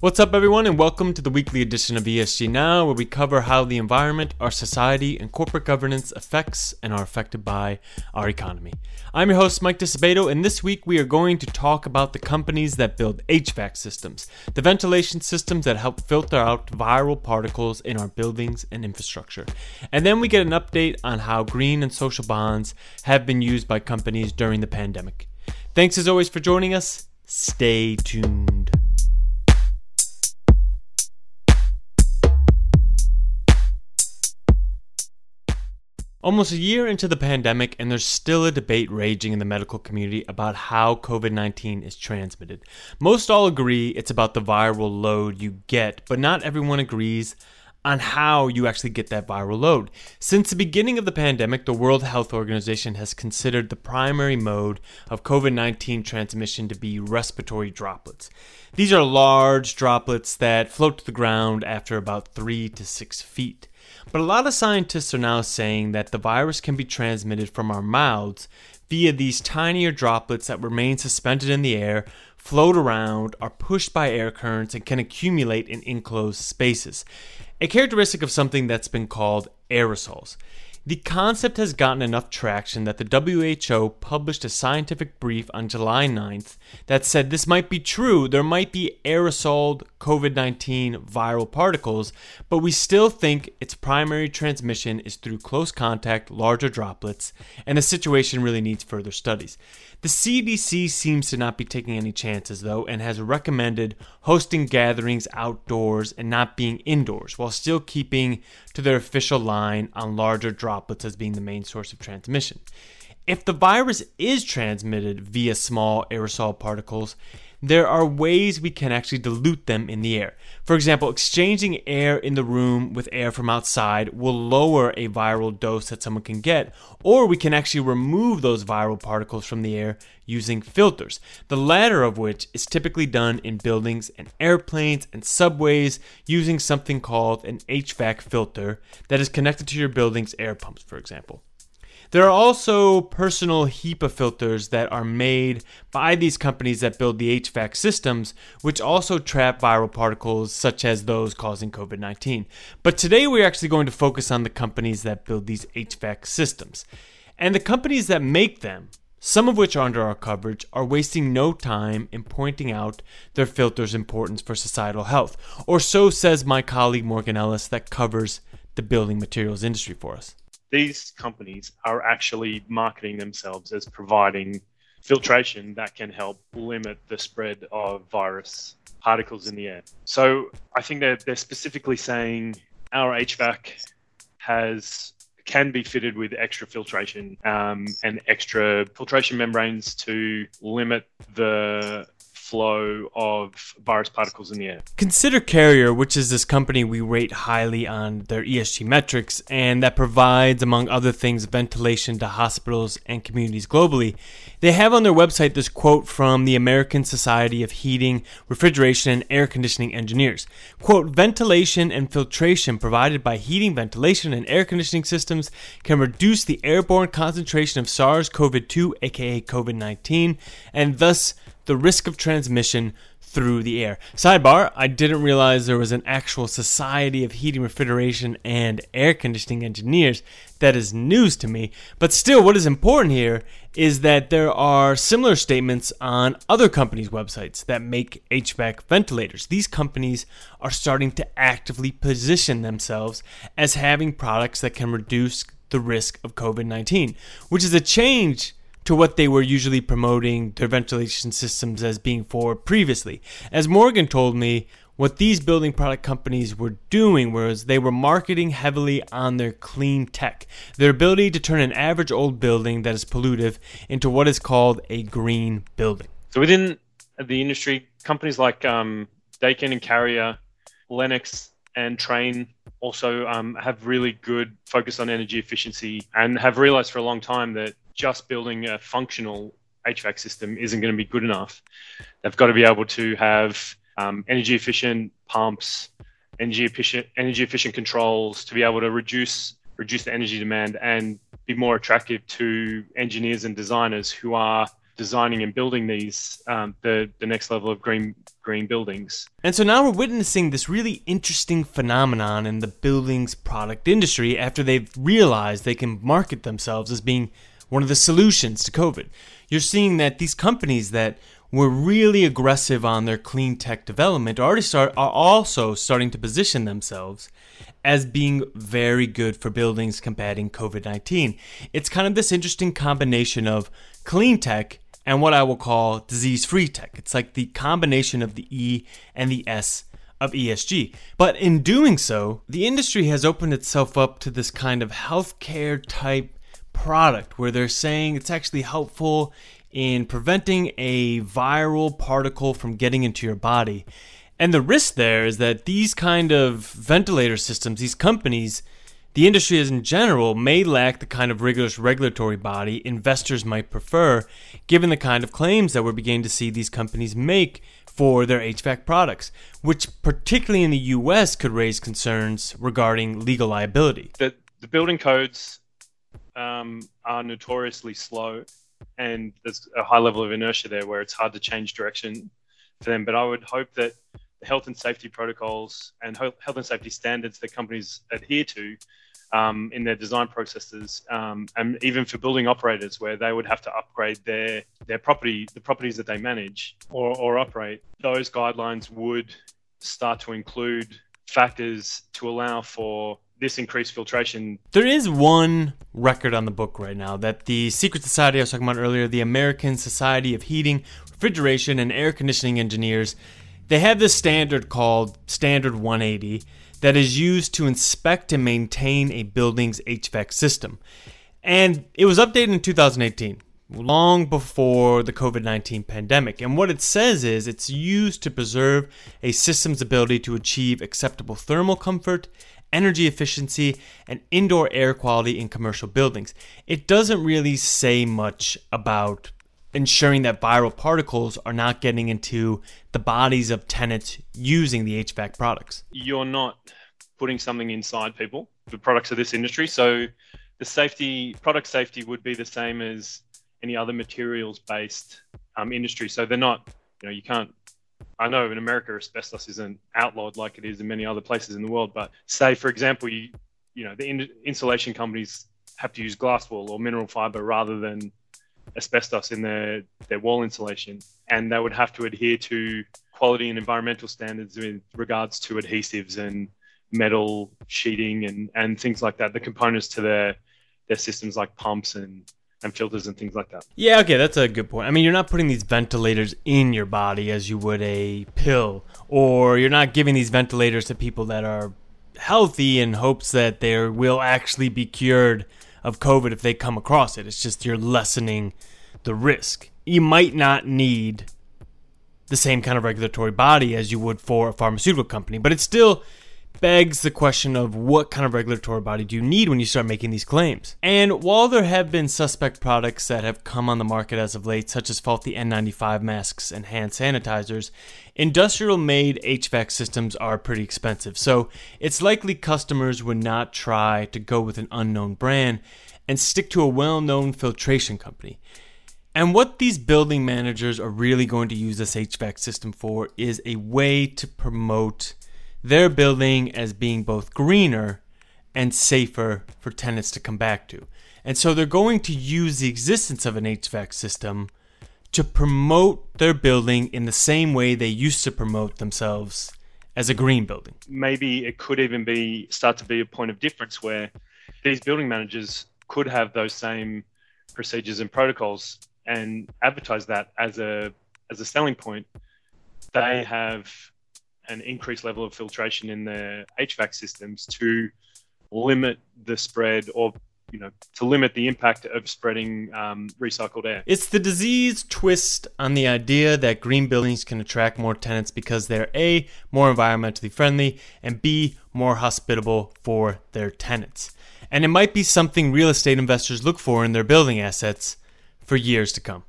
What's up, everyone, and welcome to the weekly edition of ESG Now, where we cover how the environment, our society, and corporate governance affects and are affected by our economy. I'm your host, Mike Disabato, and this week we are going to talk about the companies that build HVAC systems, the ventilation systems that help filter out viral particles in our buildings and infrastructure. And then we get an update on how green and social bonds have been used by companies during the pandemic. Thanks as always for joining us. Stay tuned. Almost a year into the pandemic, and there's still a debate raging in the medical community about how COVID 19 is transmitted. Most all agree it's about the viral load you get, but not everyone agrees on how you actually get that viral load. Since the beginning of the pandemic, the World Health Organization has considered the primary mode of COVID 19 transmission to be respiratory droplets. These are large droplets that float to the ground after about three to six feet. But a lot of scientists are now saying that the virus can be transmitted from our mouths via these tinier droplets that remain suspended in the air, float around, are pushed by air currents, and can accumulate in enclosed spaces. A characteristic of something that's been called aerosols. The concept has gotten enough traction that the WHO published a scientific brief on July 9th that said this might be true. There might be aerosoled COVID 19 viral particles, but we still think its primary transmission is through close contact, larger droplets, and the situation really needs further studies. The CDC seems to not be taking any chances, though, and has recommended hosting gatherings outdoors and not being indoors, while still keeping to their official line on larger droplets as being the main source of transmission. If the virus is transmitted via small aerosol particles, there are ways we can actually dilute them in the air. For example, exchanging air in the room with air from outside will lower a viral dose that someone can get, or we can actually remove those viral particles from the air using filters, the latter of which is typically done in buildings and airplanes and subways using something called an HVAC filter that is connected to your building's air pumps, for example. There are also personal HEPA filters that are made by these companies that build the HVAC systems, which also trap viral particles such as those causing COVID 19. But today we're actually going to focus on the companies that build these HVAC systems. And the companies that make them, some of which are under our coverage, are wasting no time in pointing out their filter's importance for societal health. Or so says my colleague Morgan Ellis, that covers the building materials industry for us these companies are actually marketing themselves as providing filtration that can help limit the spread of virus particles in the air. So I think they're, they're specifically saying our HVAC has can be fitted with extra filtration um, and extra filtration membranes to limit the flow of virus particles in the air. Consider Carrier, which is this company we rate highly on their ESG metrics and that provides, among other things, ventilation to hospitals and communities globally. They have on their website this quote from the American Society of Heating, Refrigeration, and Air Conditioning Engineers. Quote, ventilation and filtration provided by heating, ventilation, and air conditioning systems can reduce the airborne concentration of SARS CoV 2, aka COVID 19, and thus the risk of transmission through the air. Sidebar, I didn't realize there was an actual Society of Heating, Refrigeration, and Air Conditioning Engineers. That is news to me. But still, what is important here is that there are similar statements on other companies' websites that make HVAC ventilators. These companies are starting to actively position themselves as having products that can reduce the risk of COVID 19, which is a change to what they were usually promoting their ventilation systems as being for previously. As Morgan told me, what these building product companies were doing was they were marketing heavily on their clean tech, their ability to turn an average old building that is pollutive into what is called a green building. So within the industry, companies like um, Daikin and Carrier, Lennox, and Trane also um, have really good focus on energy efficiency and have realized for a long time that just building a functional HVAC system isn't going to be good enough. They've got to be able to have um, energy efficient pumps, energy efficient energy efficient controls to be able to reduce reduce the energy demand and be more attractive to engineers and designers who are designing and building these um, the the next level of green green buildings. And so now we're witnessing this really interesting phenomenon in the buildings product industry after they've realized they can market themselves as being one of the solutions to COVID. You're seeing that these companies that were really aggressive on their clean tech development already start are also starting to position themselves as being very good for buildings combating COVID-19. It's kind of this interesting combination of clean tech and what I will call disease-free tech. It's like the combination of the E and the S of ESG. But in doing so, the industry has opened itself up to this kind of healthcare type product where they're saying it's actually helpful in preventing a viral particle from getting into your body. And the risk there is that these kind of ventilator systems, these companies, the industry as in general, may lack the kind of rigorous regulatory body investors might prefer, given the kind of claims that we're beginning to see these companies make for their HVAC products, which particularly in the US could raise concerns regarding legal liability. The, the building codes um, are notoriously slow, and there's a high level of inertia there where it's hard to change direction for them. But I would hope that the health and safety protocols and health and safety standards that companies adhere to um, in their design processes, um, and even for building operators, where they would have to upgrade their their property, the properties that they manage or, or operate, those guidelines would start to include factors to allow for this increased filtration. There is one record on the book right now that the secret society I was talking about earlier, the American Society of Heating, Refrigeration, and Air Conditioning Engineers, they have this standard called Standard 180 that is used to inspect and maintain a building's HVAC system. And it was updated in 2018 long before the COVID 19 pandemic. And what it says is it's used to preserve a system's ability to achieve acceptable thermal comfort energy efficiency, and indoor air quality in commercial buildings. It doesn't really say much about ensuring that viral particles are not getting into the bodies of tenants using the HVAC products. You're not putting something inside people, the products of this industry. So the safety, product safety would be the same as any other materials based um, industry. So they're not, you know, you can't I know in America asbestos isn't outlawed like it is in many other places in the world, but say for example, you you know the in- insulation companies have to use glass wool or mineral fiber rather than asbestos in their their wall insulation, and they would have to adhere to quality and environmental standards with regards to adhesives and metal sheeting and and things like that. The components to their their systems like pumps and and filters and things like that. Yeah, okay, that's a good point. I mean, you're not putting these ventilators in your body as you would a pill, or you're not giving these ventilators to people that are healthy in hopes that they will actually be cured of COVID if they come across it. It's just you're lessening the risk. You might not need the same kind of regulatory body as you would for a pharmaceutical company, but it's still begs the question of what kind of regulatory body do you need when you start making these claims? And while there have been suspect products that have come on the market as of late, such as faulty N95 masks and hand sanitizers, industrial made HVAC systems are pretty expensive. So it's likely customers would not try to go with an unknown brand and stick to a well known filtration company. And what these building managers are really going to use this HVAC system for is a way to promote their building as being both greener and safer for tenants to come back to. And so they're going to use the existence of an HVAC system to promote their building in the same way they used to promote themselves as a green building. Maybe it could even be start to be a point of difference where these building managers could have those same procedures and protocols and advertise that as a as a selling point. They have an increased level of filtration in their HVAC systems to limit the spread or you know to limit the impact of spreading um, recycled air. It's the disease twist on the idea that green buildings can attract more tenants because they're a more environmentally friendly and b more hospitable for their tenants. And it might be something real estate investors look for in their building assets for years to come.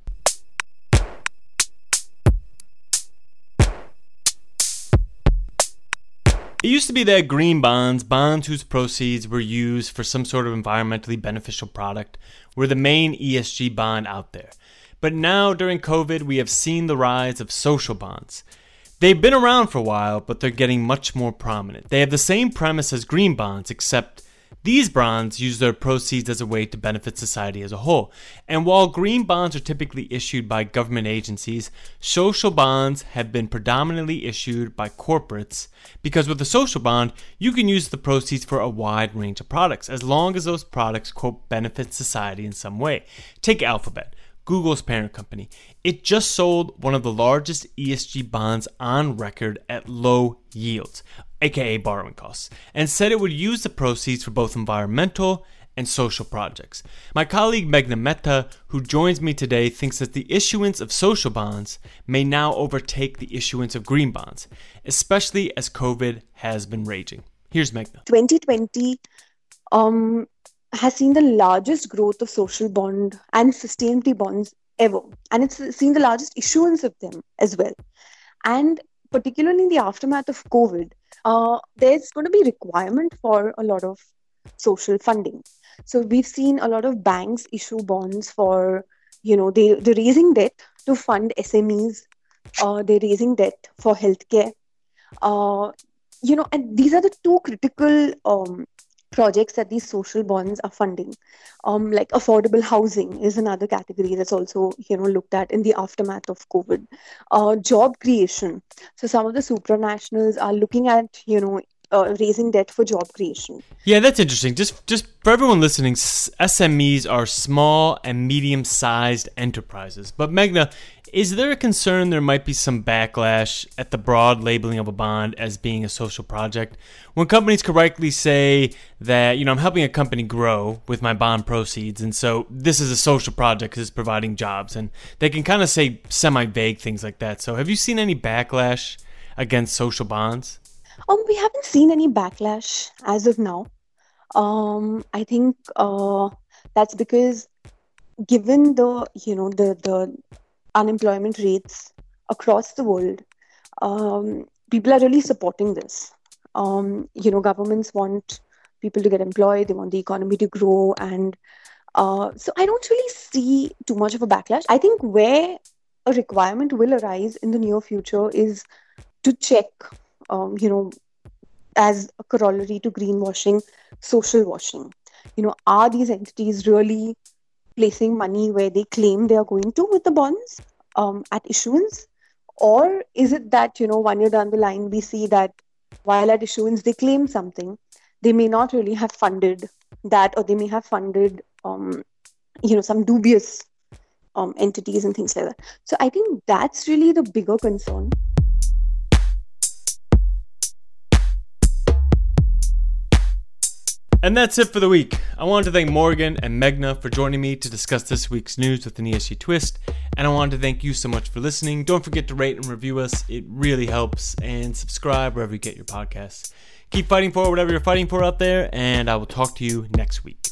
It used to be that green bonds, bonds whose proceeds were used for some sort of environmentally beneficial product, were the main ESG bond out there. But now, during COVID, we have seen the rise of social bonds. They've been around for a while, but they're getting much more prominent. They have the same premise as green bonds, except these bonds use their proceeds as a way to benefit society as a whole. And while green bonds are typically issued by government agencies, social bonds have been predominantly issued by corporates because with a social bond, you can use the proceeds for a wide range of products as long as those products quote benefit society in some way. Take Alphabet. Google's parent company. It just sold one of the largest ESG bonds on record at low yields, aka borrowing costs, and said it would use the proceeds for both environmental and social projects. My colleague Meghna Mehta, who joins me today, thinks that the issuance of social bonds may now overtake the issuance of green bonds, especially as COVID has been raging. Here's Meghna. 2020 um, has seen the largest growth of social bond and sustainability bonds ever. And it's seen the largest issuance of them as well. And particularly in the aftermath of COVID, uh, there's going to be requirement for a lot of social funding. So we've seen a lot of banks issue bonds for, you know, they, they're raising debt to fund SMEs. Uh, they're raising debt for healthcare. Uh, you know, and these are the two critical um, projects that these social bonds are funding. Um, like affordable housing is another category that's also you know looked at in the aftermath of COVID. Uh, job creation. So some of the supranationals are looking at you know uh, raising debt for job creation. Yeah, that's interesting. Just just for everyone listening, SMEs are small and medium-sized enterprises. But Meghna, is there a concern there might be some backlash at the broad labeling of a bond as being a social project? When companies correctly say that, you know, I'm helping a company grow with my bond proceeds, and so this is a social project because it's providing jobs, and they can kind of say semi vague things like that. So have you seen any backlash against social bonds? Um, we haven't seen any backlash as of now. Um, I think uh, that's because given the you know the the unemployment rates across the world, um, people are really supporting this. Um, you know, governments want people to get employed, they want the economy to grow, and uh, so I don't really see too much of a backlash. I think where a requirement will arise in the near future is to check, um, you know, as a corollary to greenwashing, social washing. You know, are these entities really placing money where they claim they are going to with the bonds um, at issuance? Or is it that, you know, one year down the line, we see that while at issuance they claim something, they may not really have funded that, or they may have funded, um, you know, some dubious um, entities and things like that. So I think that's really the bigger concern. And that's it for the week. I wanted to thank Morgan and Meghna for joining me to discuss this week's news with an ESG twist. And I wanted to thank you so much for listening. Don't forget to rate and review us, it really helps. And subscribe wherever you get your podcasts. Keep fighting for whatever you're fighting for out there, and I will talk to you next week.